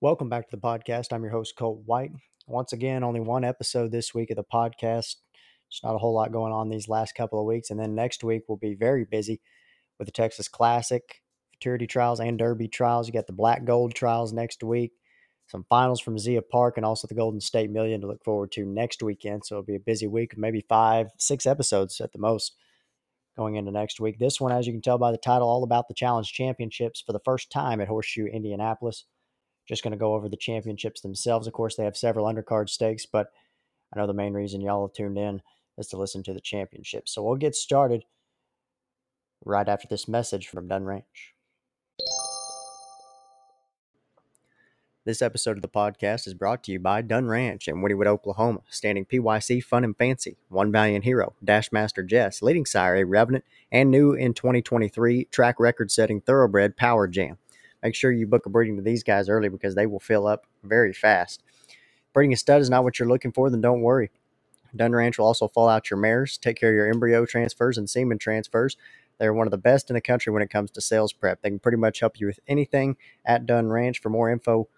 Welcome back to the podcast. I'm your host, Colt White. Once again, only one episode this week of the podcast. There's not a whole lot going on these last couple of weeks. And then next week, we'll be very busy with the Texas Classic, Futurity Trials, and Derby Trials. You got the Black Gold Trials next week, some finals from Zia Park, and also the Golden State Million to look forward to next weekend. So it'll be a busy week, maybe five, six episodes at the most going into next week. This one, as you can tell by the title, all about the Challenge Championships for the first time at Horseshoe Indianapolis. Just going to go over the championships themselves. Of course, they have several undercard stakes, but I know the main reason y'all have tuned in is to listen to the championship. So we'll get started right after this message from Dunn Ranch. This episode of the podcast is brought to you by Dunn Ranch in Wynnewood, Oklahoma, standing PYC Fun and Fancy, One Valiant Hero, Dashmaster Jess, leading sire A Revenant, and new in 2023 track record setting Thoroughbred Power Jam. Make sure you book a breeding to these guys early because they will fill up very fast. Breeding a stud is not what you're looking for, then don't worry. Dunn Ranch will also fall out your mares, take care of your embryo transfers and semen transfers. They're one of the best in the country when it comes to sales prep. They can pretty much help you with anything at Dunn Ranch. For more info,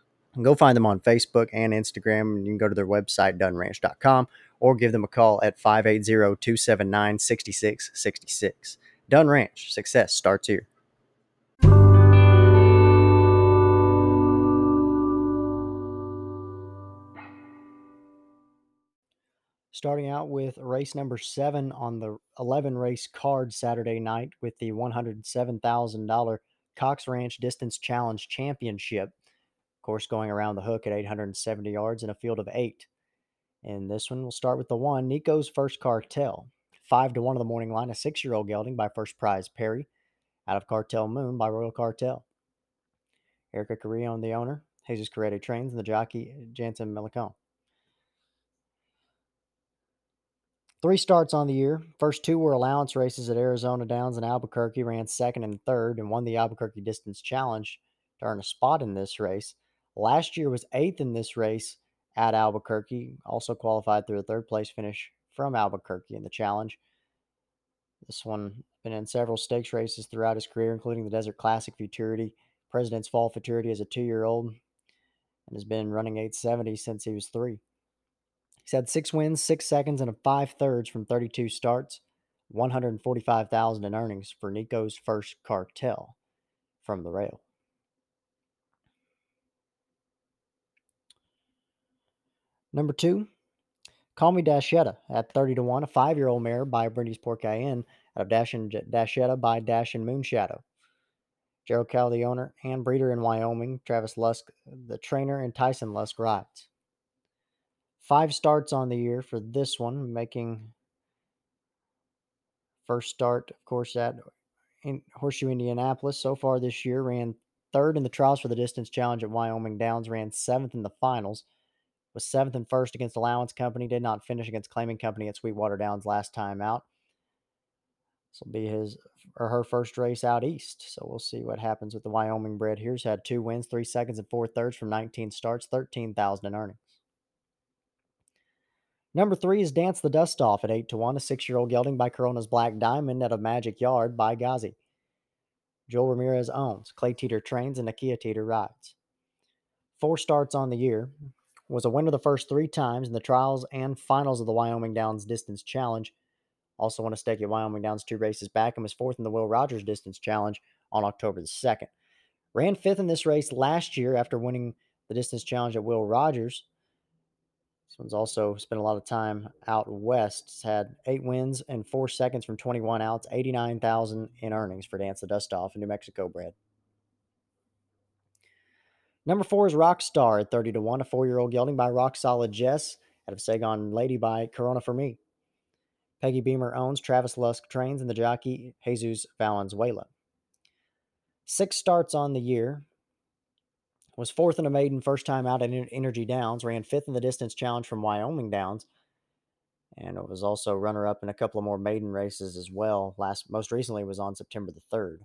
go find them on Facebook and Instagram. And you can go to their website, dunranch.com, or give them a call at 580 279 6666. Dunn Ranch, success starts here. Starting out with race number seven on the 11 race card Saturday night with the $107,000 Cox Ranch Distance Challenge Championship. Of course, going around the hook at 870 yards in a field of eight. And this one will start with the one, Nico's First Cartel. Five to one of the morning line, a six year old gelding by First Prize Perry. Out of Cartel Moon by Royal Cartel. Erica Carrillo, the owner. Jesus Carrete trains and the jockey Jansen Melancon. Three starts on the year. First two were allowance races at Arizona Downs and Albuquerque, ran second and third, and won the Albuquerque Distance Challenge to earn a spot in this race. Last year was eighth in this race at Albuquerque, also qualified through a third place finish from Albuquerque in the challenge. This one been in several stakes races throughout his career, including the Desert Classic Futurity, President's Fall Futurity as a two year old, and has been running 870 since he was three. He's had six wins, six seconds, and a five thirds from 32 starts, 145,000 in earnings for Nico's first cartel from the rail. Number two, Call Me Dashetta at 30 to 1, a five year old mare by Brendy's Pork Inn out of Dash and Dashetta by Dash and Moonshadow. Gerald Cal, the owner and breeder in Wyoming, Travis Lusk, the trainer, and Tyson Lusk rides. Five starts on the year for this one, making first start, of course, at in Horseshoe Indianapolis. So far this year, ran third in the trials for the distance challenge at Wyoming Downs, ran seventh in the finals, was seventh and first against Allowance Company, did not finish against Claiming Company at Sweetwater Downs last time out. This will be his or her first race out east. So we'll see what happens with the Wyoming bred Here's had two wins, three seconds, and four thirds from 19 starts, 13,000 in earnings. Number three is Dance the Dust Off at 8 to 1, a six year old gelding by Corona's Black Diamond at a Magic Yard by Ghazi. Joel Ramirez owns, Clay Teeter trains, and Nakia Teeter rides. Four starts on the year, was a winner the first three times in the trials and finals of the Wyoming Downs Distance Challenge. Also won a stake at Wyoming Downs two races back and was fourth in the Will Rogers Distance Challenge on October the 2nd. Ran fifth in this race last year after winning the Distance Challenge at Will Rogers. This one's also spent a lot of time out west. It's had eight wins and four seconds from 21 outs, 89,000 in earnings for Dance the Dust Off, a New Mexico bred. Number four is Rockstar at 30 to 1, a four year old gelding by Rock Solid Jess out of Sagon Lady by Corona for Me. Peggy Beamer owns, Travis Lusk trains, and the jockey Jesus Valenzuela. Six starts on the year, was fourth in a maiden first time out at Energy Downs, ran fifth in the distance challenge from Wyoming Downs, and it was also runner up in a couple of more maiden races as well. Last most recently was on September the third.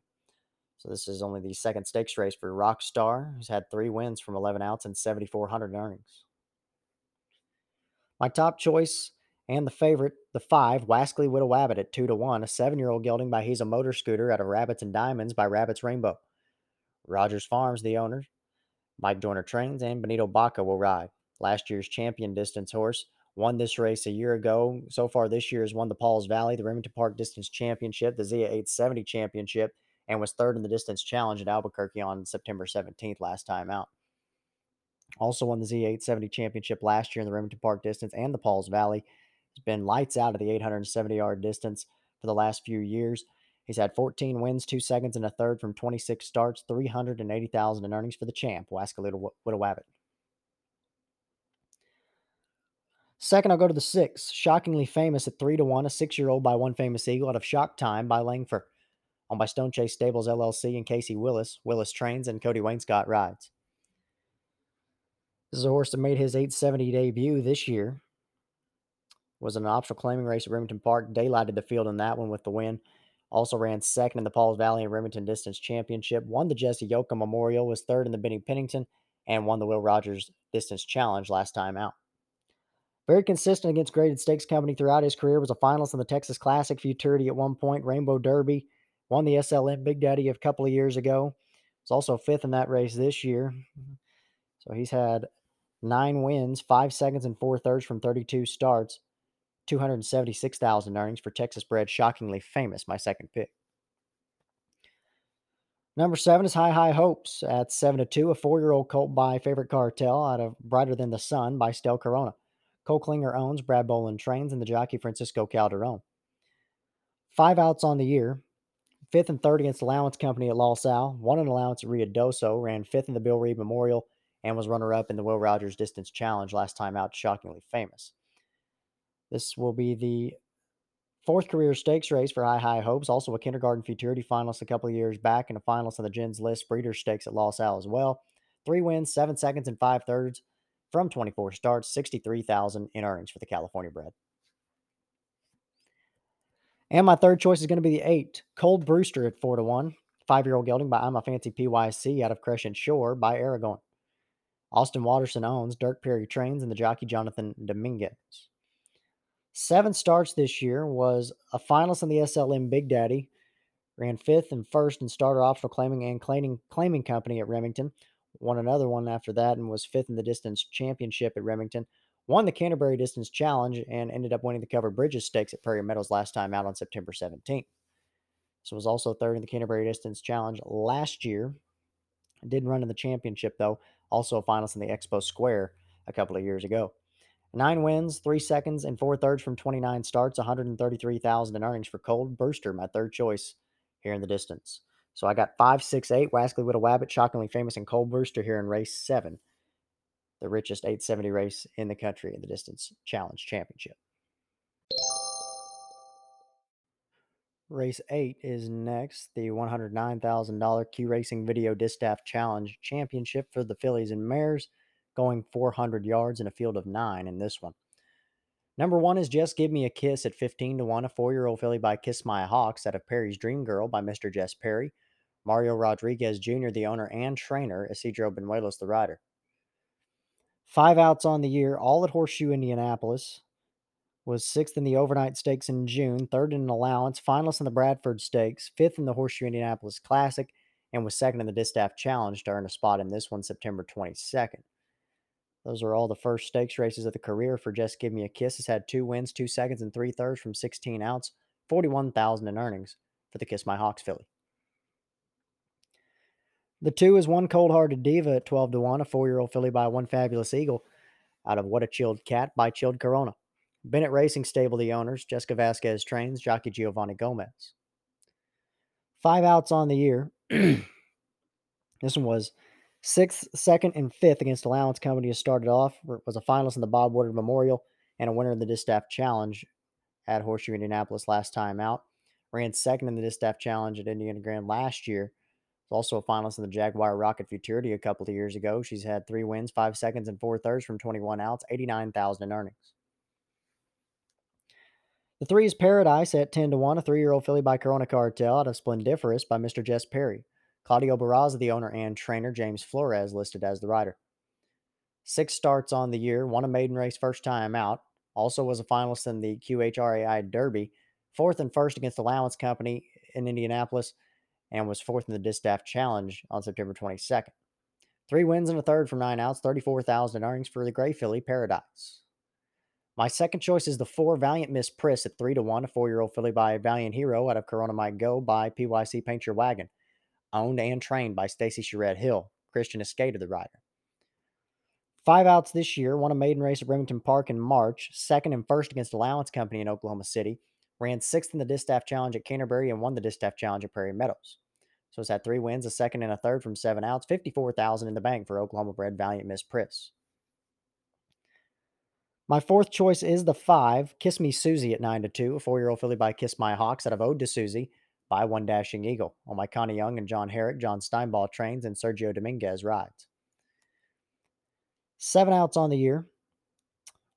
So this is only the second stakes race for Rockstar, who's had three wins from 11 outs and 7,400 earnings. My top choice and the favorite, the five, Wascally Widow Wabbit at two to one, a seven-year-old gelding by He's a Motor Scooter out of Rabbits and Diamonds by Rabbits Rainbow. Rogers Farms, the owner, Mike Joyner trains, and Benito Baca will ride. Last year's champion distance horse won this race a year ago. So far this year has won the Pauls Valley, the Remington Park Distance Championship, the Zia 870 Championship, and was third in the distance challenge at Albuquerque on September 17th last time out. Also won the Zia 870 Championship last year in the Remington Park distance and the Pauls Valley. He's been lights out of the 870 yard distance for the last few years. He's had 14 wins, two seconds, and a third from 26 starts, 380,000 in earnings for the champ, Wascalita Widowabbit. Second, I'll go to the six. Shockingly famous at three to one, a six-year-old by one famous eagle out of Shock Time by Langford, owned by Stone Chase Stables LLC and Casey Willis. Willis trains and Cody Wainscott rides. This is a horse that made his 870 debut this year. Was an optional claiming race at Remington Park. Daylighted the field in that one with the win. Also ran second in the Pauls Valley and Remington Distance Championship. Won the Jesse Yoakum Memorial. Was third in the Benny Pennington and won the Will Rogers Distance Challenge last time out. Very consistent against graded stakes company throughout his career. Was a finalist in the Texas Classic Futurity at one point. Rainbow Derby. Won the SLM Big Daddy a couple of years ago. Was also fifth in that race this year. So he's had nine wins, five seconds, and four thirds from 32 starts. 276,000 earnings for Texas bred, shockingly famous, my second pick. Number seven is High High Hopes at seven to two, a four-year-old colt by Favorite Cartel out of Brighter Than the Sun by Stel Corona. Cole Klinger owns, Brad Bolin trains, and the jockey Francisco Calderon. Five outs on the year. Fifth and third against Allowance Company at Los Al. Won an allowance at Ruidoso, Ran fifth in the Bill Reed Memorial and was runner-up in the Will Rogers Distance Challenge last time out. Shockingly famous. This will be the fourth career stakes race for High High Hopes. Also a kindergarten futurity finalist a couple of years back and a finalist on the Jens List Breeder Stakes at Los Al as well. Three wins, seven seconds, and five thirds from 24 starts, 63,000 in earnings for the California bred. And my third choice is going to be the eight, Cold Brewster at four to one. Five year old gelding by I'm a Fancy PYC out of Crescent Shore by Aragon. Austin Watterson owns, Dirk Perry trains, and the jockey Jonathan Dominguez. Seven starts this year, was a finalist in the SLM Big Daddy, ran fifth and first in starter optional claiming and claiming, claiming company at Remington, won another one after that and was fifth in the distance championship at Remington, won the Canterbury Distance Challenge, and ended up winning the Cover Bridges Stakes at Prairie Meadows last time out on September 17th. So was also third in the Canterbury Distance Challenge last year. Didn't run in the championship though. Also a finalist in the Expo Square a couple of years ago. Nine wins, three seconds, and four thirds from 29 starts, 133,000 in earnings for Cold Brewster, my third choice here in the distance. So I got five, six, eight, Wascally Widow Wabbit, shockingly famous, and Cold Brewster here in race seven, the richest 870 race in the country in the distance challenge championship. Race 8 is next, the $109,000 Q Racing Video Distaff Challenge Championship for the fillies and mares going 400 yards in a field of nine in this one. Number one is Just Give Me a Kiss at 15 to 1, a four year old filly by Kiss My Hawks out of Perry's Dream Girl by Mr. Jess Perry. Mario Rodriguez Jr., the owner and trainer, Isidro Benuelos, the rider. Five outs on the year, all at Horseshoe, Indianapolis. Was sixth in the overnight stakes in June, third in an allowance, finalist in the Bradford Stakes, fifth in the Horseshoe Indianapolis Classic, and was second in the Distaff Challenge to earn a spot in this one September 22nd. Those are all the first stakes races of the career for Just Give Me a Kiss. Has had two wins, two seconds, and three thirds from 16 outs, 41,000 in earnings for the Kiss My Hawks filly. The two is one cold hearted diva at 12 to 1, a four year old filly by one fabulous eagle out of What a Chilled Cat by Chilled Corona. Bennett Racing Stable, the owners, Jessica Vasquez trains, jockey Giovanni Gomez. Five outs on the year. this one was Sixth, second, and fifth against Allowance Company has started off. Was a finalist in the Bob Woodard Memorial and a winner in the Distaff Challenge at Horseshoe Indianapolis last time out. Ran second in the Distaff Challenge at Indiana Grand last year. Was also a finalist in the Jaguar Rocket Futurity a couple of years ago. She's had three wins, five seconds, and four thirds from 21 outs, 89,000 in earnings. The three is Paradise at 10 to 1, a three year old filly by Corona Cartel out of Splendiferous by Mr. Jess Perry. Claudio Barraza, the owner and trainer, James Flores listed as the rider. Six starts on the year, won a maiden race first time out, also was a finalist in the QHRAI Derby, fourth and first against Allowance Company in Indianapolis, and was fourth in the Distaff Challenge on September 22nd. Three wins and a third from nine outs, 34,000 earnings for the Gray Philly Paradise. My second choice is the four Valiant Miss Priss at three to one, a four-year-old filly by Valiant Hero out of Corona Might Go by PYC Paint Your Wagon, owned and trained by Stacy Charette Hill. Christian Esqueda, the rider. Five outs this year, won a maiden race at Remington Park in March, second and first against Allowance Company in Oklahoma City, ran sixth in the Distaff Challenge at Canterbury, and won the Distaff Challenge at Prairie Meadows. So it's had three wins, a second and a third from seven outs, 54000 in the bank for Oklahoma bred Valiant Miss Priss. My fourth choice is the five, Kiss Me Susie at 9 to 2, a four year old filly by Kiss My Hawks out of Ode to Susie by One Dashing Eagle. On my Connie Young and John Herrick, John Stinebaugh trains, and Sergio Dominguez rides. Seven outs on the year.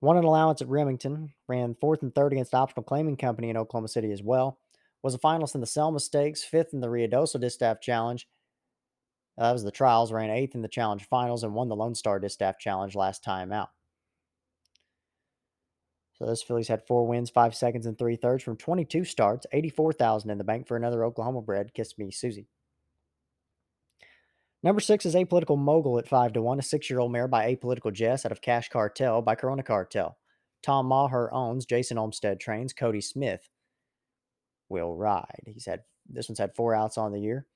Won an allowance at Remington, ran fourth and third against Optional Claiming Company in Oklahoma City as well. Was a finalist in the Selma Stakes, fifth in the Ruidoso Distaff Challenge. That was the trials, ran eighth in the challenge finals, and won the Lone Star Distaff Challenge last time out. So those fillies had four wins, five seconds, and three thirds from 22 starts, 84,000 in the bank for another Oklahoma bred, Kiss Me Susie. Number six is Apolitical Mogul at five to one, a six-year-old mare by Apolitical Jess out of Cash Cartel by Corona Cartel. Tom Maher owns, Jason Olmstead trains, Cody Smith will ride. He's had this one's had four outs on the year.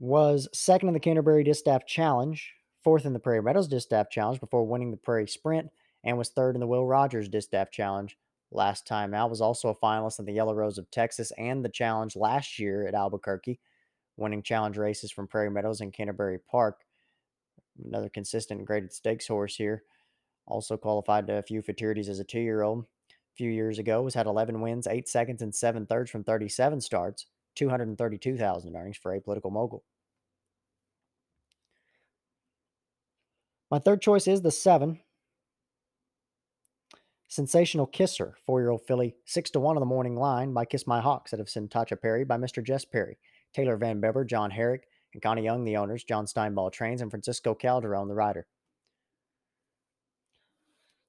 Was second in the Canterbury Distaff Challenge, fourth in the Prairie Meadows Distaff Challenge before winning the Prairie Sprint and was third in the Will Rogers Distaff Challenge last time out. Was also a finalist in the Yellow Rose of Texas and the challenge last year at Albuquerque, winning challenge races from Prairie Meadows and Canterbury Park. Another consistent graded stakes horse here. Also qualified to a few futurities as a two year old. A few years ago, was had 11 wins, 8 seconds, and 7 thirds from 37 starts, 232,000 earnings for a political Mogul. My third choice is the 7, Sensational Kisser, four year old filly, 6 to 1 on the morning line by Kiss My Hawks out of Sintacha Perry by Mr. Jess Perry. Taylor Van Bever, John Herrick, and Connie Young, the owners, John Stinebaugh trains, and Francisco Calderon, the rider.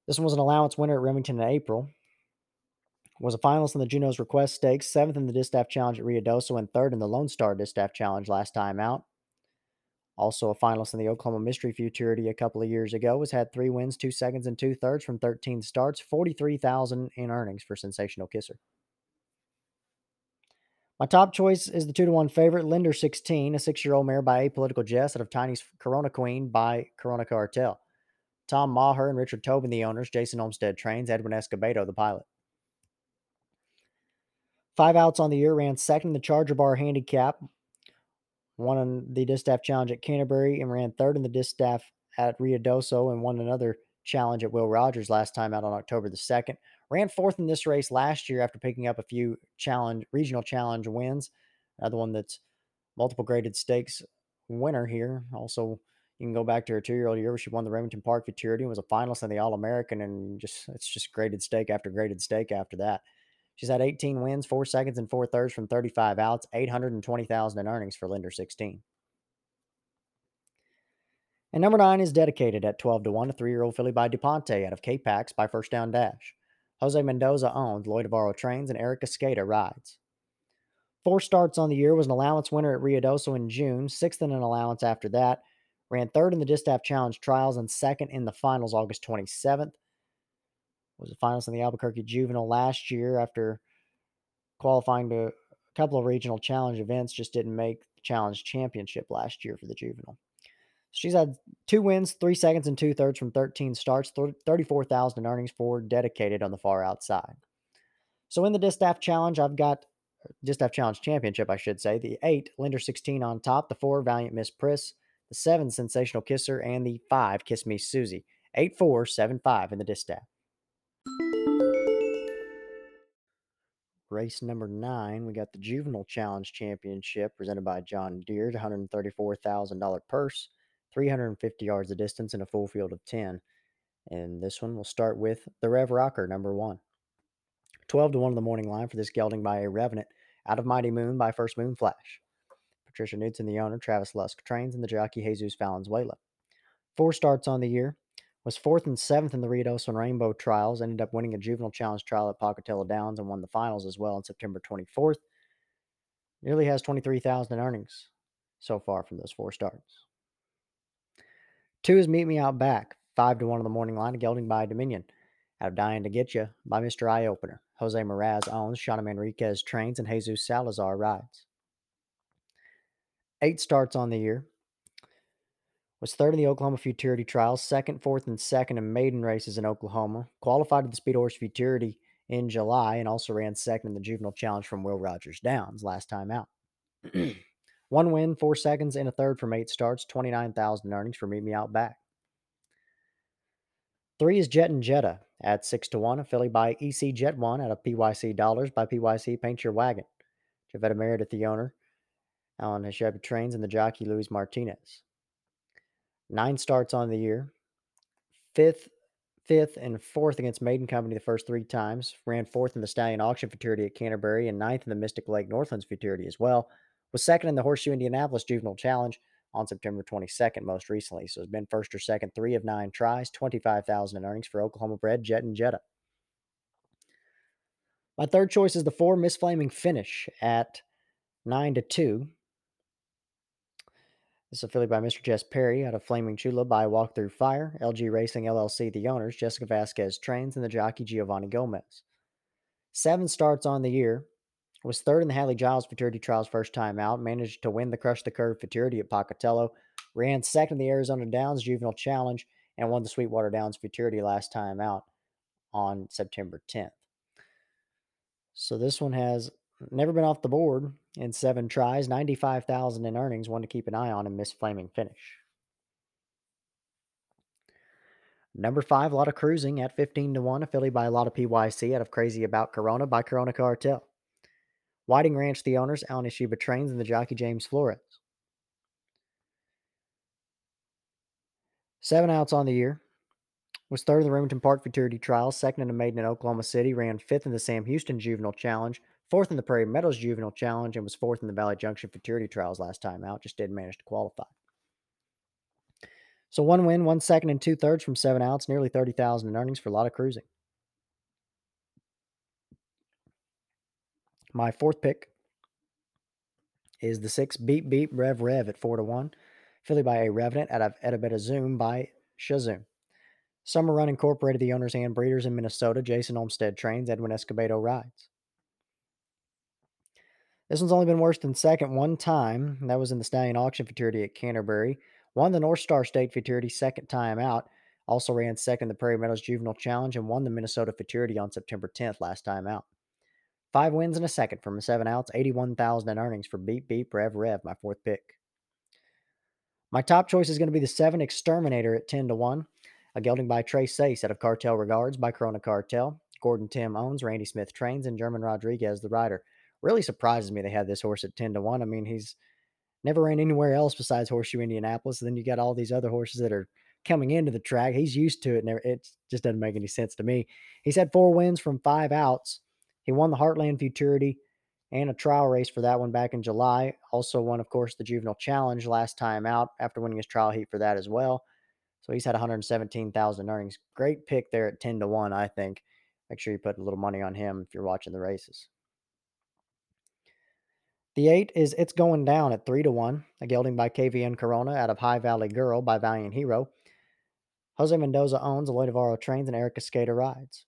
This one was an allowance winner at Remington in April. Was a finalist in the Juno's Request Stakes, seventh in the Distaff Challenge at Ruidoso, and third in the Lone Star Distaff Challenge last time out. Also a finalist in the Oklahoma Mystery Futurity a couple of years ago, has had three wins, two seconds, and two thirds from 13 starts, 43000 in earnings for Sensational Kisser. My top choice is the two to one favorite, Linder 16, a six year old mare by Apolitical Jess out of Tiny's Corona Queen by Corona Cartel. Tom Maher and Richard Tobin, the owners, Jason Olmstead trains, Edwin Escobedo, the pilot. Five outs on the year, ran second in the Charger Bar handicap, won in the Distaff Challenge at Canterbury, and ran third in the Distaff at Ruidoso, and won another challenge at Will Rogers last time out on October the 2nd. Ran fourth in this race last year after picking up a few challenge regional challenge wins. Another one that's multiple graded stakes winner here. Also, you can go back to her two-year-old year where she won the Remington Park Futurity and was a finalist in the All American, and just it's just graded stake after graded stake after that. She's had 18 wins, four seconds, and four thirds from 35 outs, 820,000 in earnings for Lender 16. And number nine is dedicated at 12 to 1, a three year old filly by DuPonte out of K-Pax by First Down Dash. Jose Mendoza owns, Lloyd Navarro trains, and Eric Escada rides. Four starts on the year, was an allowance winner at Ruidoso in June, sixth in an allowance after that, ran third in the Distaff Challenge trials, and second in the finals August 27th was a finalist in the Albuquerque Juvenile last year after qualifying to a couple of regional challenge events, just didn't make the challenge championship last year for the Juvenile. She's had two wins, three seconds, and two thirds from 13 starts, 34,000 in earnings for dedicated on the far outside. So in the Distaff Challenge, I've got Distaff Challenge Championship, I should say, the eight Lender 16 on top, the four Valiant Miss Priss, the seven Sensational Kisser, and the five Kiss Me Susie. 8 4 7 5 in the Distaff. Race number nine, we got the Juvenile Challenge Championship presented by John Deere, $134,000 purse, 350 yards of distance, and a full field of 10. And this one will start with the Rev Rocker, number one. 12 to 1 in the morning line for this gelding by a Revenant, out of Mighty Moon by First Moon Flash. Patricia Knudsen, the owner, Travis Lusk trains, and the jockey Jesus Valenzuela. Four starts on the year, was fourth and seventh in the Ruidoso and Rainbow trials, ended up winning a juvenile challenge trial at Pocatello Downs and won the finals as well on September 24th. Nearly has 23,000 in earnings so far from those four starts. Two is Meet Me Out Back, 5 to 1 on the morning line, gelding by Dominion. Out of Dying to Get You by Mr. Eye Opener. Jose Moraz owns, Shauna Manriquez trains, and Jesus Salazar rides. Eight starts on the year. Was third in the Oklahoma Futurity Trials, second, fourth, and second in maiden races in Oklahoma. Qualified to the Speed Horse Futurity in July and also ran second in the Juvenile Challenge from Will Rogers Downs last time out. One win, four seconds, and a third from eight starts, 29,000 earnings for Meet Me Out Back. Three is Jet and Jetta at six to one, a filly by EC Jet One out of PYC Dollars by PYC Paint Your Wagon. Javetta Meredith, the owner. Alan Hasheb trains and the jockey Luis Martinez. Nine starts on the year. Fifth, fifth, and fourth against Maiden Company the first three times. Ran fourth in the Stallion Auction Futurity at Canterbury and ninth in the Mystic Lake Northlands Futurity as well. Was second in the Horseshoe Indianapolis Juvenile Challenge on September 22nd, most recently. So it's been first or second, three of nine tries, 25,000 in earnings for Oklahoma bred Jet and Jetta. My third choice is the four Miss Flaming Finish at nine to two. This is affiliated by Mr. Jess Perry out of Flaming Chula by Walk Through Fire, LG Racing LLC, the owners, Jessica Vasquez trains, and the jockey Giovanni Gomez. Seven starts on the year, was third in the Hadley Giles Futurity Trials first time out, managed to win the Crush the Curve Futurity at Pocatello, ran second in the Arizona Downs Juvenile Challenge, and won the Sweetwater Downs Futurity last time out on September 10th. So this one has never been off the board in seven tries, 95,000 in earnings, one to keep an eye on, and Miss Flaming finish. Number five, a lot of cruising at 15 to 1, a affiliated by a lot of PYC out of Crazy About Corona by Corona Cartel. Whiting Ranch, the owners, Alan Ishiba trains, and the jockey James Flores. Seven outs on the year. Was third in the Remington Park Futurity Trials, second in a maiden in Oklahoma City, ran fifth in the Sam Houston Juvenile Challenge, fourth in the Prairie Meadows Juvenile Challenge, and was fourth in the Valley Junction Futurity Trials last time out. Just didn't manage to qualify. So one win, one second, and two thirds from seven outs, nearly 30,000 in earnings for a lot of cruising. My fourth pick is the six Beep Beep Rev Rev at four to one. Philly by a Revenant out of Etabeta Zoom by Shazoom. Summer Run Incorporated, the owners and breeders in Minnesota. Jason Olmstead trains. Edwin Escobedo rides. This one's only been worse than second one time. That was in the Stallion Auction Futurity at Canterbury. Won the North Star State Futurity second time out. Also ran second the Prairie Meadows Juvenile Challenge and won the Minnesota Futurity on September 10th last time out. Five wins and a second from a seven outs, 81,000 in earnings for Beep Beep Rev Rev, my fourth pick. My top choice is going to be the seven Exterminator at 10 to 1. A gelding by Tres Seis out of Cartel Regards by Corona Cartel. Gordon Tim owns, Randy Smith trains, and German Rodriguez the rider. Really surprises me they had this horse at 10 to 1. I mean, he's never ran anywhere else besides Horseshoe Indianapolis. And then you got all these other horses that are coming into the track. He's used to it, and it just doesn't make any sense to me. He's had four wins from five outs. He won the Heartland Futurity and a trial race for that one back in July. Also won, of course, the Juvenile Challenge last time out after winning his trial heat for that as well. So he's had 117,000 earnings. Great pick there at 10 to 1, I think. Make sure you put a little money on him if you're watching the races. The eight is It's Going Down at 3 to 1, a gelding by KVN Corona out of High Valley Girl by Valiant Hero. Jose Mendoza owns, Aloy Navarro trains, and Erica Skater rides.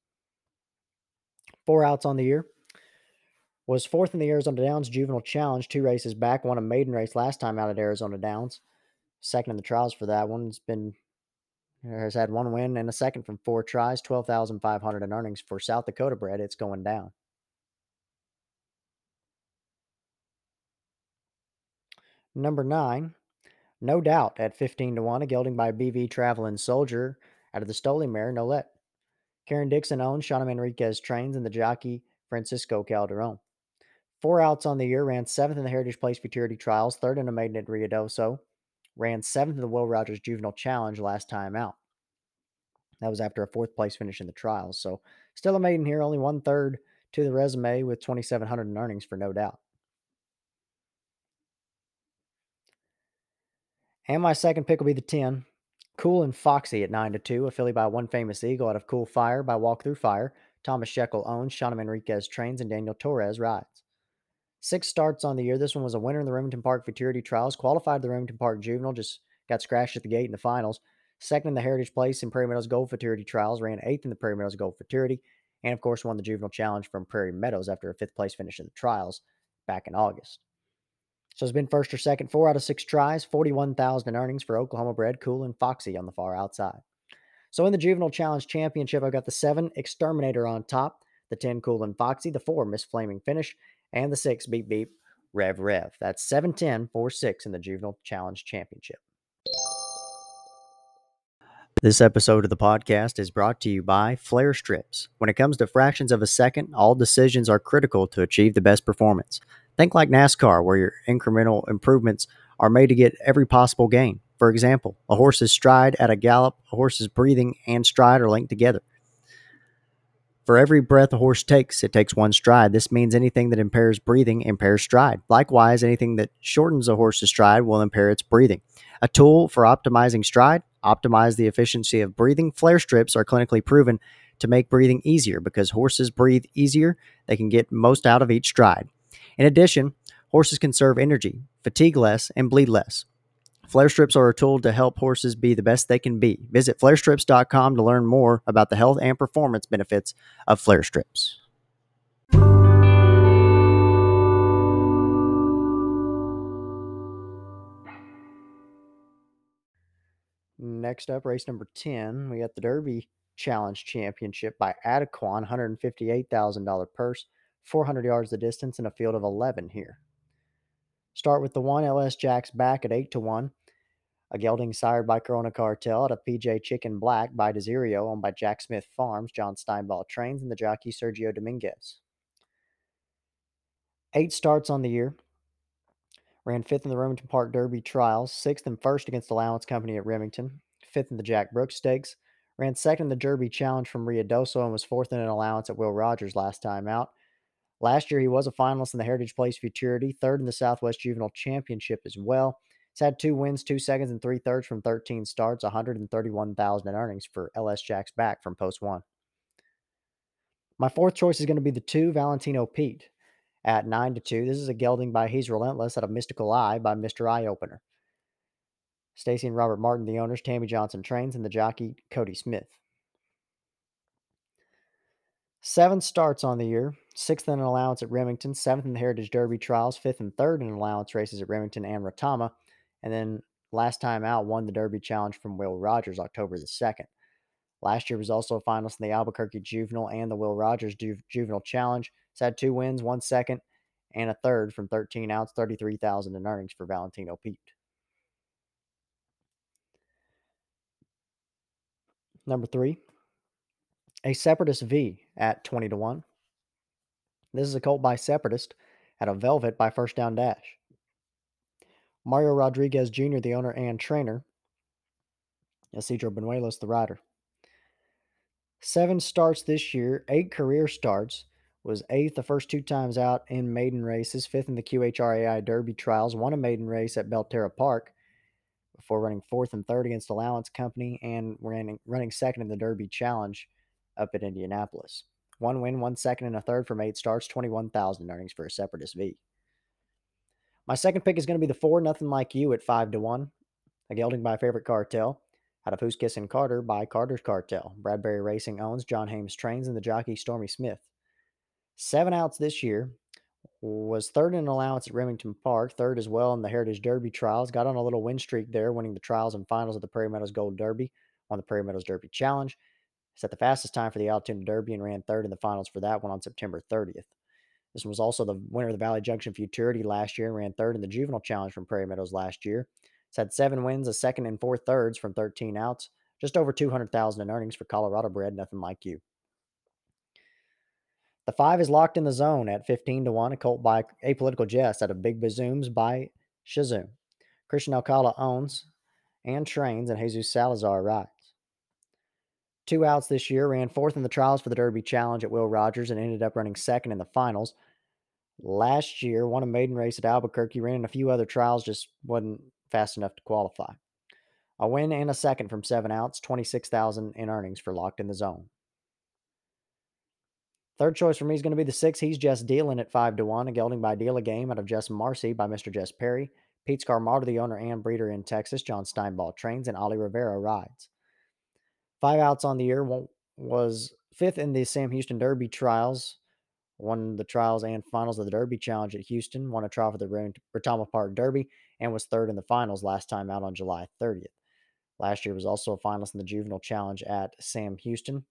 Four outs on the year. Was fourth in the Arizona Downs Juvenile Challenge, two races back. Won a maiden race last time out at Arizona Downs. Second in the trials for that one. Has been has had one win and a second from four tries. Twelve thousand five hundred in earnings for South Dakota bred. It's going down. Number nine, no doubt at 15 to 1, a gelding by BV Traveling Soldier out of the Stoli mare, Nolette. Karen Dixon owns, Shauna Enriquez trains, and the jockey Francisco Calderon. Four outs on the year, ran seventh in the Heritage Place Futurity Trials, third in a maiden at Ruidoso, ran seventh in the Will Rogers Juvenile Challenge last time out. That was after a fourth place finish in the trials. So still a maiden here, only one third to the resume with 2,700 in earnings for no doubt. And my second pick will be the 10. Cool and Foxy at 9 to 2, affiliated by One Famous Eagle out of Cool Fire by Walk Through Fire. Thomas Shekel owns, Shauna Enriquez trains, and Daniel Torres rides. Six starts on the year. This one was a winner in the Remington Park Futurity Trials, qualified the Remington Park Juvenile, just got scratched at the gate in the finals. second in the Heritage Place in Prairie Meadows Gold Futurity Trials, ran eighth in the Prairie Meadows Gold Futurity, and of course won the Juvenile Challenge from Prairie Meadows after a fifth place finish in the trials back in August. So it's been first or second, four out of six tries, 41,000 in earnings for Oklahoma bred, cool, and foxy on the far outside. So in the Juvenile Challenge Championship, I've got the seven Exterminator on top, the 10 Cool and Foxy, the four Miss Flaming Finish, and the six Beep Beep Rev Rev. That's 7 10 4 6 in the Juvenile Challenge Championship. This episode of the podcast is brought to you by Flare Strips. When it comes to fractions of a second, all decisions are critical to achieve the best performance. Think like NASCAR, where your incremental improvements are made to get every possible gain. For example, a horse's stride at a gallop, a horse's breathing and stride are linked together. For every breath a horse takes, it takes one stride. This means anything that impairs breathing impairs stride. Likewise, anything that shortens a horse's stride will impair its breathing. A tool for optimizing stride, optimize the efficiency of breathing. Flare strips are clinically proven to make breathing easier because horses breathe easier, they can get most out of each stride. In addition, horses conserve energy, fatigue less, and bleed less. Flare strips are a tool to help horses be the best they can be. Visit flarestrips.com to learn more about the health and performance benefits of flare strips. Next up, race number 10, we got the Derby Challenge Championship by Adequan, $158,000 purse, 400 yards the distance, in a field of 11 here. Start with the one LS Jacks back at 8 to 1. A gelding sired by Corona Cartel at a PJ Chicken Black by Desirio, owned by Jack Smith Farms, John Stinebaugh trains, and the jockey Sergio Dominguez. Eight starts on the year. Ran fifth in the Remington Park Derby trials, sixth and first against Allowance Company at Remington, fifth in the Jack Brooks Stakes. Ran second in the Derby Challenge from Ruidoso and was fourth in an allowance at Will Rogers last time out. Last year, he was a finalist in the Heritage Place Futurity, third in the Southwest Juvenile Championship as well. He's had two wins, two seconds, and three thirds from 13 starts, 131,000 in earnings for LS Jacks back from post one. My fourth choice is going to be the two Valentino Pete at nine to two. This is a gelding by He's Relentless out of Mystical Eye by Mr. Eye Opener. Stacy and Robert Martin, the owners, Tammy Johnson trains, and the jockey Cody Smith. Seven starts on the year, sixth in an allowance at Remington, seventh in the Heritage Derby trials, fifth and third in allowance races at Remington and Retama, and then last time out won the Derby Challenge from Will Rogers October the 2nd. Last year was also a finalist in the Albuquerque Juvenile and the Will Rogers Ju- Juvenile Challenge. It's had two wins, one second, and a third from 13 outs, 33,000 in earnings for Valentino Pete. Number three, a Separatist V at 20 to 1. This is a colt by Separatist at a Velvet by First Down Dash. Mario Rodriguez Jr., the owner and trainer. Isidro Benuelos, the rider. Seven starts this year, eight career starts. Was eighth the first two times out in maiden races, fifth in the QHRAI Derby trials, won a maiden race at Belterra Park before running fourth and third against Allowance Company and running, running second in the Derby Challenge up at Indianapolis. One win, one second, and a third from eight starts, 21,000 earnings for a Separatist V. My second pick is going to be the four, Nothing Like You at five to one. A gelding by Favorite Cartel. Out of Who's Kissing Carter by Carter's Cartel. Bradbury Racing owns, John Hames trains, and the jockey Stormy Smith. Seven outs this year. Was third in allowance at Remington Park, third as well in the Heritage Derby trials. Got on a little win streak there, winning the trials and finals of the Prairie Meadows Gold Derby on the Prairie Meadows Derby Challenge. Set the fastest time for the Altoona Derby and ran third in the finals for that one on September 30th. This was also the winner of the Valley Junction Futurity last year and ran third in the Juvenile Challenge from Prairie Meadows last year. It's had seven wins, a second and four thirds from 13 outs, just over 200,000 in earnings for Colorado bred, nothing like you. The five is locked in the zone at 15 to 1, a colt by Apolitical Jess out of Big Bazooms by Shazoom. Christian Alcala owns and trains, and Jesus Salazar rides. Two outs this year, ran fourth in the trials for the Derby Challenge at Will Rogers and ended up running second in the finals. Last year, won a maiden race at Albuquerque, ran in a few other trials, just wasn't fast enough to qualify. A win and a second from seven outs, 26,000 in earnings for Locked in the Zone. Third choice for me is going to be the six. He's just dealing at five to one. A gelding by Deal a Game out of Jess Marcy by Mr. Jess Perry. Pete Scarmata, the owner and breeder in Texas. John Stinebaugh trains and Ollie Rivera rides. Five outs on the year was fifth in the Sam Houston Derby trials, won the trials and finals of the Derby Challenge at Houston, won a trial for the Retama Park Derby, and was third in the finals last time out on July 30th. Last year was also a finalist in the Juvenile Challenge at Sam Houston.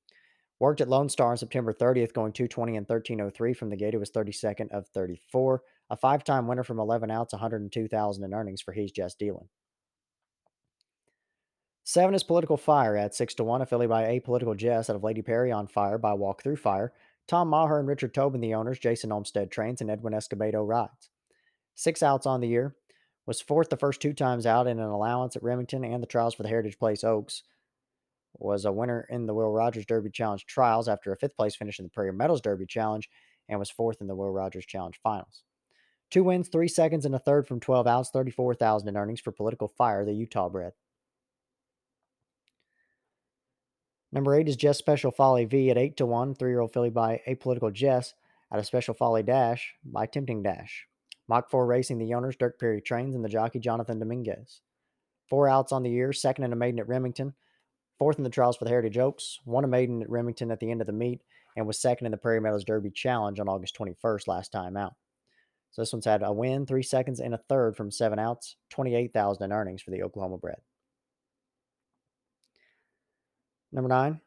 Worked at Lone Star on September 30th, going 220 and 1303 from the gate. It was 32nd of 34. A five time winner from 11 outs, 102000 in earnings for He's Just Dealing. Seven is Political Fire at 6 to 1, affiliated by Apolitical Jess out of Lady Perry on Fire by Walk Through Fire. Tom Maher and Richard Tobin, the owners, Jason Olmstead trains, and Edwin Escobedo rides. Six outs on the year. Was fourth the first two times out in an allowance at Remington and the trials for the Heritage Place Oaks was a winner in the Will Rogers Derby Challenge trials after a fifth place finish in the Prairie Meadows Derby Challenge and was fourth in the Will Rogers Challenge finals. Two wins, three seconds, and a third from 12 outs, 34000 in earnings for Political Fire, the Utah bred. Number eight is Jess Special Folly V at 8 to 1, three year old filly by Apolitical Jess at a Special Folly Dash by Tempting Dash. Mach 4 Racing, the owners, Dirk Perry trains, and the jockey Jonathan Dominguez. Four outs on the year, second in a maiden at Remington, fourth in the trials for the Heritage Oaks, won a maiden at Remington at the end of the meet, and was second in the Prairie Meadows Derby Challenge on August 21st, last time out. So this one's had a win, three seconds, and a third from seven outs, 28000 in earnings for the Oklahoma bred. Number nine,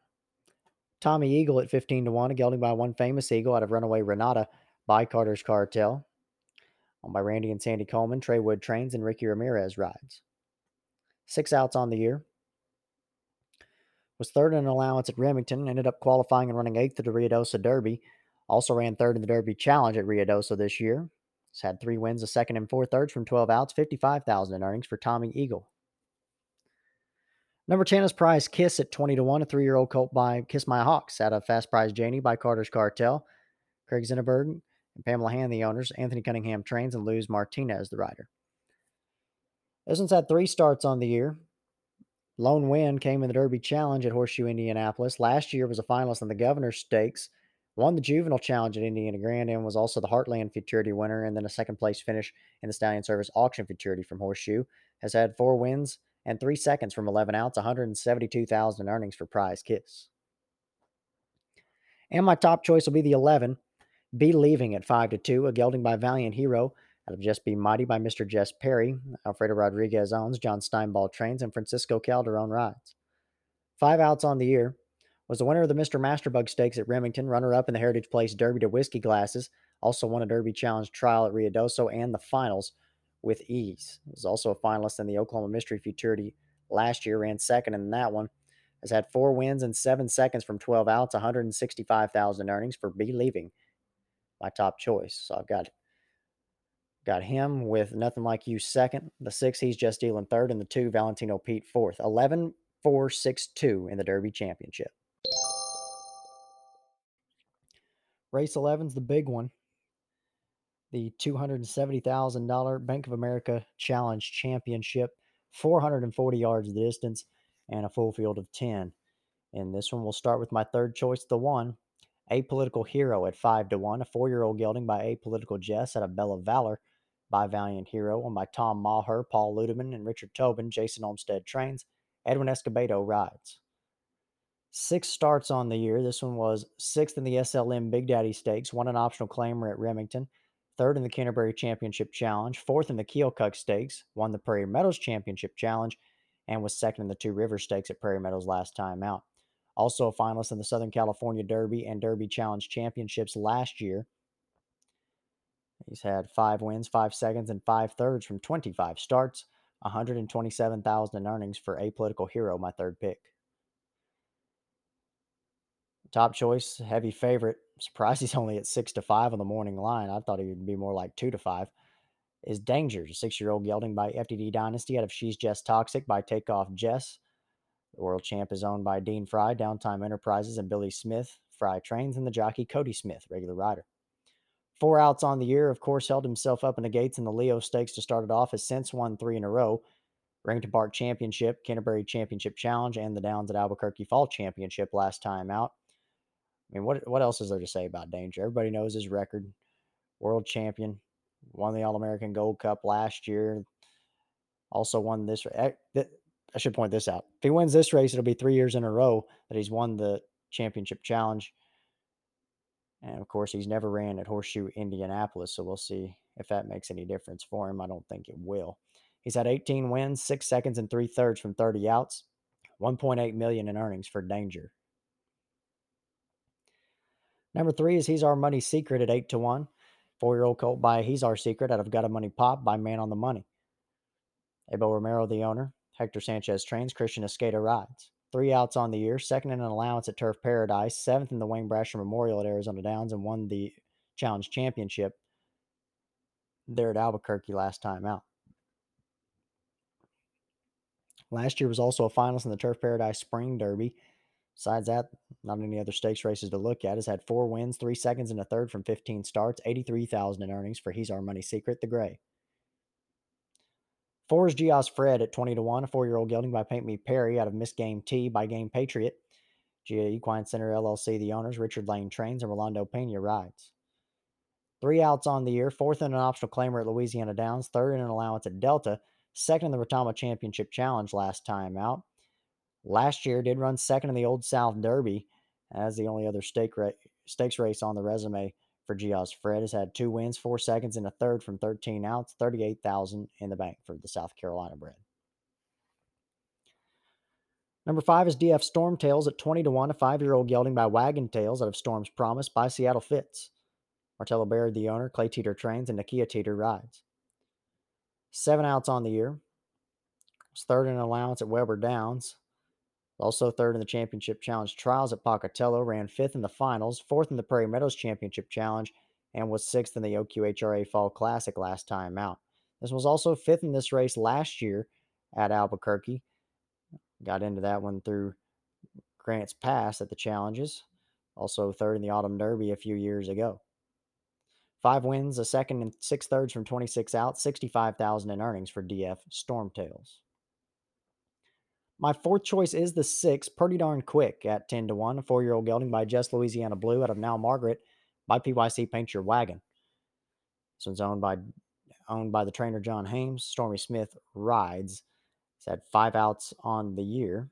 Tommy Eagle at 15 to 1, a gelding by one famous eagle out of Runaway Renata by Carter's Cartel. Owned by Randy and Sandy Coleman, Trey Wood trains, and Ricky Ramirez rides. Six outs on the year, was third in an allowance at Remington, ended up qualifying and running eighth at the Ruidoso Derby. Also ran third in the Derby Challenge at Ruidoso this year. Has had three wins, a second and four thirds from 12 outs, 55000 in earnings for Tommy Eagle. Number 10 is Prize Kiss at 20 to 1, a three year old colt by Kiss My Hawks out of Fast Prize Janie by Carter's Cartel. Craig Zinneberg and Pamela Hand, the owners. Anthony Cunningham trains and Luz Martinez, the rider. This one's had three starts on the year. Lone win came in the Derby Challenge at Horseshoe, Indianapolis. Last year was a finalist in the Governor's Stakes, won the Juvenile Challenge at Indiana Grand, and was also the Heartland Futurity winner, and then a second place finish in the Stallion Service Auction Futurity from Horseshoe. Has had four wins and three seconds from 11 outs, 172,000 in earnings for Prize Kiss. And my top choice will be the 11, Be Leaving at 5 to 2, a gelding by Valiant Hero out of Just Be Mighty by Mr. Jess Perry, Alfredo Rodriguez owns, John Stinebaugh trains, and Francisco Calderon rides. Five outs on the year. Was the winner of the Mr. Masterbug Stakes at Remington, runner up in the Heritage Place Derby to Whiskey Glasses, also won a Derby Challenge trial at Ruidoso and the finals with ease. Was also a finalist in the Oklahoma Mystery Futurity last year, ran second in that one. Has had four wins and seven seconds from 12 outs, 165,000 earnings for believing. My top choice. So I've got Got him with Nothing Like You second. The six, he's just dealing third. And the two, Valentino Pete fourth. 11 4 6 2 in the Derby Championship. Race 11's the big one. The $270,000 Bank of America Challenge Championship. 440 yards distance and a full field of 10. And this one will start with my third choice, the one. Apolitical Hero at 5 to 1, a four year old gelding by Apolitical Jess at a Bella Valor by Valiant Hero, and by Tom Maher, Paul Ludeman, and Richard Tobin. Jason Olmstead trains. Edwin Escobedo rides. Six starts on the year. This one was sixth in the SLM Big Daddy Stakes, won an optional claimer at Remington, third in the Canterbury Championship Challenge, fourth in the Keokuk Stakes, won the Prairie Meadows Championship Challenge, and was second in the Two River Stakes at Prairie Meadows last time out. Also a finalist in the Southern California Derby and Derby Challenge Championships last year. He's had five wins, five seconds, and five thirds from 25 starts, 127,000 in earnings for Apolitical Hero, my third pick. Top choice, heavy favorite. Surprised he's only at six to five on the morning line. I thought he would be more like two to five. Is Danjer, six year old gelding by FTD Dynasty out of She's Just Toxic by Takeoff Jess. The world champ is owned by Dean Fry, Downtime Enterprises, and Billy Smith. Fry trains, and the jockey Cody Smith, regular rider. Four outs on the year, of course, held himself up in the gates in the Leo Stakes to start it off, has since won three in a row. Remington Park Championship, Canterbury Championship Challenge, and the Downs at Albuquerque Fall Championship last time out. I mean, what what else is there to say about Danjer? Everybody knows his record. World champion, won the All American Gold Cup last year. Also won this. Eh, I should point this out. If he wins this race, it'll be three years in a row that he's won the championship challenge. And of course, he's never ran at Horseshoe Indianapolis, so we'll see if that makes any difference for him. I don't think it will. He's had 18 wins, six seconds, and three thirds from 30 outs. 1.8 million in earnings for Danjer. Number three is He's Our Money Secret at eight to one. Four year old colt by He's Our Secret out of Got a Money Pop by Man on the Money. Abel Romero, the owner. Hector Sanchez trains. Christian Esqueda rides. Three outs on the year, second in an allowance at Turf Paradise, seventh in the Wayne Brasher Memorial at Arizona Downs, and won the Challenge Championship there at Albuquerque last time out. Last year was also a finalist in the Turf Paradise Spring Derby. Besides that, not any other stakes races to look at. Has had four wins, three seconds, and a third from 15 starts. 83000 in earnings for He's Our Money Secret, the Gray. Four is Gios Fred at 20 to 1, a four year old gelding by Paint Me Perry out of Miss Game T by Game Patriot. Gia Equine Center LLC, the owners, Richard Lane trains, and Rolando Pena rides. Three outs on the year, fourth in an optional claimer at Louisiana Downs, third in an allowance at Delta, second in the Retama Championship Challenge last time out. Last year did run second in the Old South Derby as the only other stake ra- stakes race on the resume for Gios Fred has had two wins, four seconds, and a third from 13 outs, 38,000 in the bank for the South Carolina bred. Number five is DF Storm Tails at 20 to 1, a five year old gelding by Wagon Tails out of Storm's Promise by Seattle Fitz. Martello Baird, the owner, Clay Teeter trains, and Nakia Teeter rides. Seven outs on the year. Was third in allowance at Weber Downs. Also third in the Championship Challenge trials at Pocatello, ran fifth in the finals, fourth in the Prairie Meadows Championship Challenge, and was sixth in the OQHRA Fall Classic last time out. This was also fifth in this race last year at Albuquerque. Got into that one through Grants Pass at the challenges. Also third in the Autumn Derby a few years ago. Five wins, a second and six thirds from 26 out, 65,000 in earnings for DF Stormtails. My fourth choice is the six, pretty darn quick at 10 to 1, a four year old gelding by Just Louisiana Blue out of Now Margaret by PYC Paint Your Wagon. This one's owned by owned by the trainer John Hames. Stormy Smith rides. He's had five outs on the year.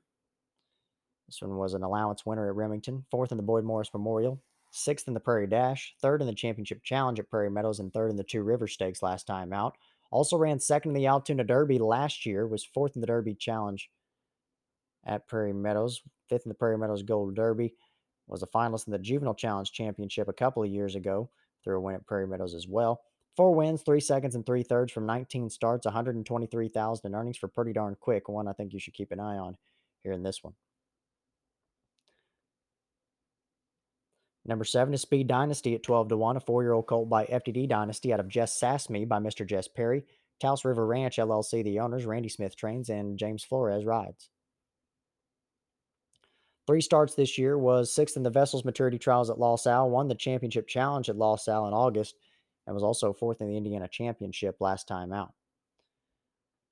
This one was an allowance winner at Remington, fourth in the Boyd Morris Memorial, sixth in the Prairie Dash, third in the Championship Challenge at Prairie Meadows, and third in the Two River Stakes last time out. Also ran second in the Altoona Derby last year, was fourth in the Derby Challenge at Prairie Meadows, fifth in the Prairie Meadows Gold Derby, was a finalist in the Juvenile Challenge Championship a couple of years ago through a win at Prairie Meadows as well. Four wins, three seconds, and three thirds from 19 starts, 123,000 in earnings for pretty darn quick. One I think you should keep an eye on here in this one. Number seven is Speed Dynasty at 12 to 1, a four year old colt by FTD Dynasty out of Jess Sassme by Mr. Jess Perry. Taos River Ranch LLC, the owners, Randy Smith trains, and James Flores rides. Three starts this year was sixth in the Vessels Maturity Trials at Los Al, won the Championship Challenge at Los Al in August, and was also fourth in the Indiana Championship last time out.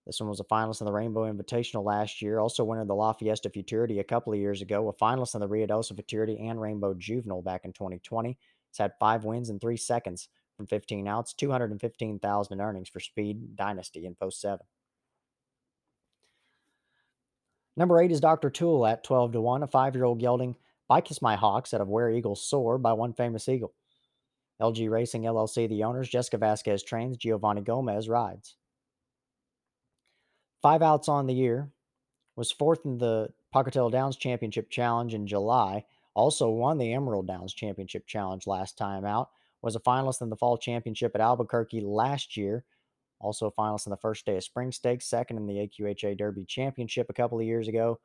This one was a finalist in the Rainbow Invitational last year, also winning the La Fiesta Futurity a couple of years ago, a finalist in the Rio Ruidoso Futurity and Rainbow Juvenile back in 2020. It's had five wins in three seconds from 15 outs, 215,000 in earnings for Speed Dynasty in Post 7. Number eight is Dr. Tool at 12 to 1, a five year old gelding by Kiss My Hocks out of Where Eagles Soar by One Famous Eagle. LG Racing LLC, the owners, Jessica Vasquez trains, Giovanni Gomez rides. Five outs on the year, was fourth in the Pocatello Downs Championship Challenge in July, also won the Emerald Downs Championship Challenge last time out, was a finalist in the Fall Championship at Albuquerque last year, also finalist in the first day of Spring Stakes, second in the AQHA Derby Championship a couple of years ago.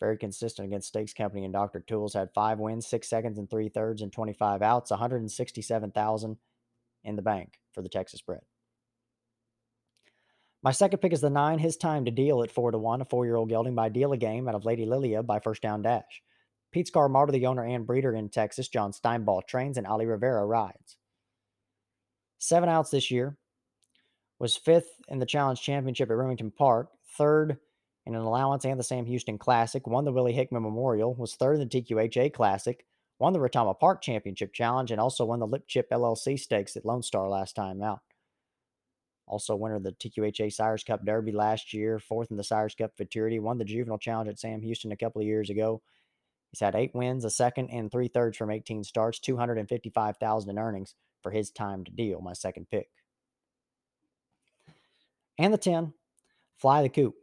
Very consistent against Stakes Company and Dr. Tools. Had five wins, six seconds, and three thirds, and 25 outs, 167,000 in the bank for the Texas bred. My second pick is the nine, His Time to Deal at four to one, a four year old gelding by Deal a Game out of Lady Lilia by First Down Dash. Pete Scarmarta, the owner and breeder in Texas, John Stinebaugh trains, and Ali Rivera rides. Seven outs this year, was fifth in the Challenge Championship at Remington Park, third in an allowance and the Sam Houston Classic, won the Willie Hickman Memorial, was third in the TQHA Classic, won the Retama Park Championship Challenge, and also won the Lip Chip LLC Stakes at Lone Star last time out. Also, winner of the TQHA Sires Cup Derby last year, fourth in the Sires Cup Futurity, won the Juvenile Challenge at Sam Houston a couple of years ago. He's had eight wins, a second, and three thirds from 18 starts, 255000 in earnings for his time to deal, my second pick. And the 10, Fly the Coop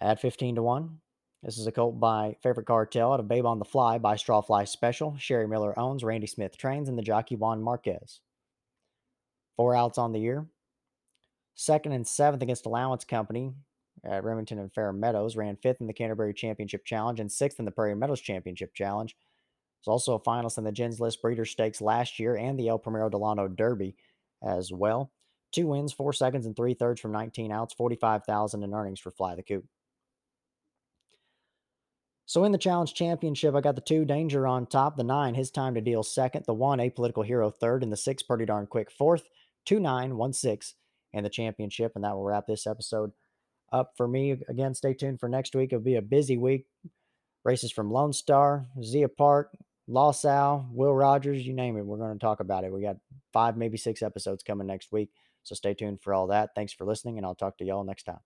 at 15 to 1. This is a colt by Favorite Cartel out of Babe on the Fly by Strawfly Special. Sherry Miller owns, Randy Smith trains, and the jockey Juan Marquez. Four outs on the year. Second and seventh against Allowance Company at Remington and Fair Meadows. Ran fifth in the Canterbury Championship Challenge and sixth in the Prairie Meadows Championship Challenge. Was also a finalist in the Jens List Breeder Stakes last year and the El Primero Del Ano Derby as well. Two wins, four seconds, and three thirds from 19 outs, 45,000 in earnings for Fly the Coop. So in the challenge championship, I got the two Danjer on top, the nine, his time to deal second, the one, a political hero third, and the six, pretty darn quick fourth, two nine, one six, and the championship. And that will wrap this episode up for me. Again, stay tuned for next week. It'll be a busy week. Races from Lone Star, Zia Park, Los Al, Will Rogers, you name it. We're going to talk about it. We got five, maybe six episodes coming next week. So stay tuned for all that. Thanks for listening, and I'll talk to y'all next time.